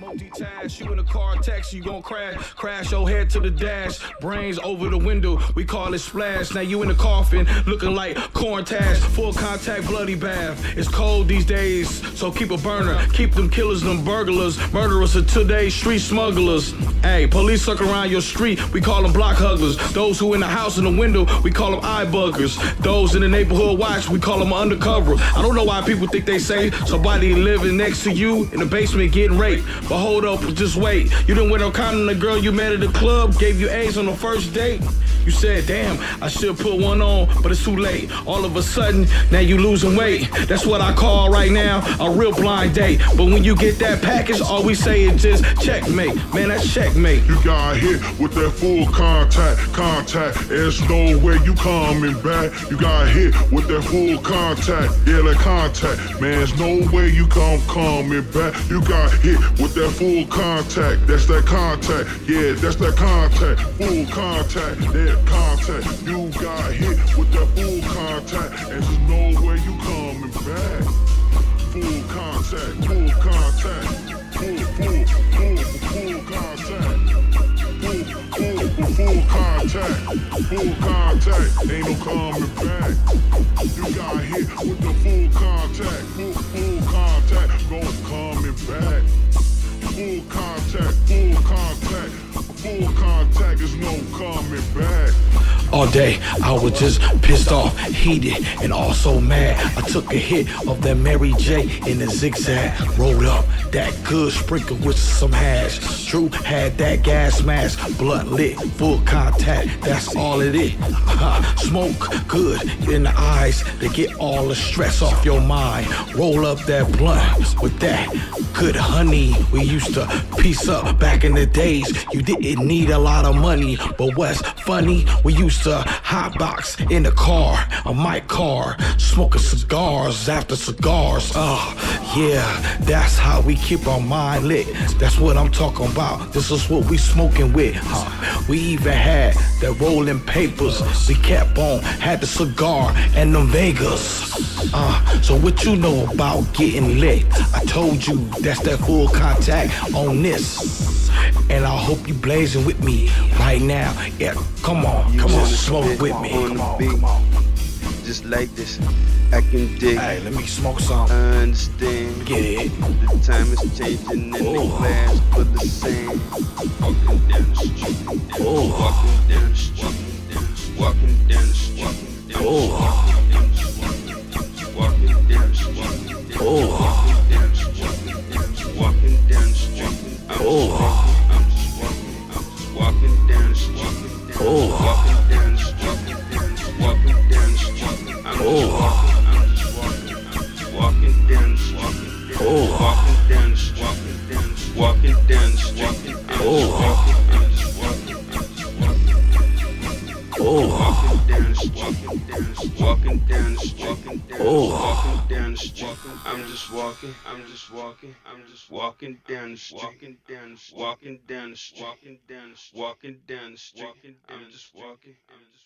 multitask. You in a car taxi, you gon' crash. Crash your head to the dash. Brains over the window, we call it splash. Now you in the coffin, looking like corn tash. Full contact, bloody bath. It's cold these days, so keep a burner. Keep them killers, them burglars. Murderers of today, street smugglers. Hey, police suck around your street, we call them block huggers. Those who in the house in the window, we call them eye buggers. Those in the neighborhood watch, we call them undercover. I don't know why people think they say somebody living next to you in the basement getting raped. But hold up, just wait. You didn't wear no condom, the girl you met at the club gave you A's on the first date. You said, damn, I should put one on, but it's too late. All of a sudden, now you losing weight. That's what I call right now a real blind date. But when you get that package, all we say is just checkmate. Man, that's checkmate. You got hit with that full contact, contact. There's no way you coming back. You got hit with that full contact, yeah, that contact. Man, there's no way you come coming back. You got hit with that full contact. That's that contact, yeah, that's that contact. Full contact, yeah contact. You got hit with that full contact, and there's no way you coming back. Full contact, full contact, full, full, full, full contact. Full, full, full contact, full contact, ain't no coming back. You got hit with the full contact, full, full contact, no coming back. Full contact, full contact, full contact, there's no coming. All day, I was just pissed off, heated, and also mad. I took a hit of that Mary J in the zigzag. Rolled up that good sprinkle with some hash. True had that gas mask, blood lit, full contact. That's all it is. Smoke good in the eyes to get all the stress off your mind. Roll up that blunt with that good honey. We used to piece up back in the days. You didn't need a lot of money, but what's funny? We used to hotbox in the car, a mic car, smoking cigars after cigars. Oh, yeah, that's how we keep our mind lit. That's what I'm talking about. This is what we smoking with. Uh, we even had the rolling papers. We kept on, had the cigar and the Vegas. Uh, so what you know about getting lit? I told you that's that full contact on this. And I hope you blazing with me right now. Yeah, come on, come on, smoke with me. On, come on. Just like this, I can dig. Hey, let me smoke some. I understand. Get it. The time is changing and the Oh. glass for the same. Walking down the street. Oh. Walking down the street. Walking down the street. Oh. Walking down the street. Oh. Walking down the street. I'm Oh. I'm just walking. Walking down the street. Oh. Walking down the street. Walking down the street. Walking down the street. Walking down the street. Oh. I'm just walking. I'm just walking. I'm just. Walking down the street. Walking down the street. Walking down the street. Walking down the street. I'm just walking. I'm just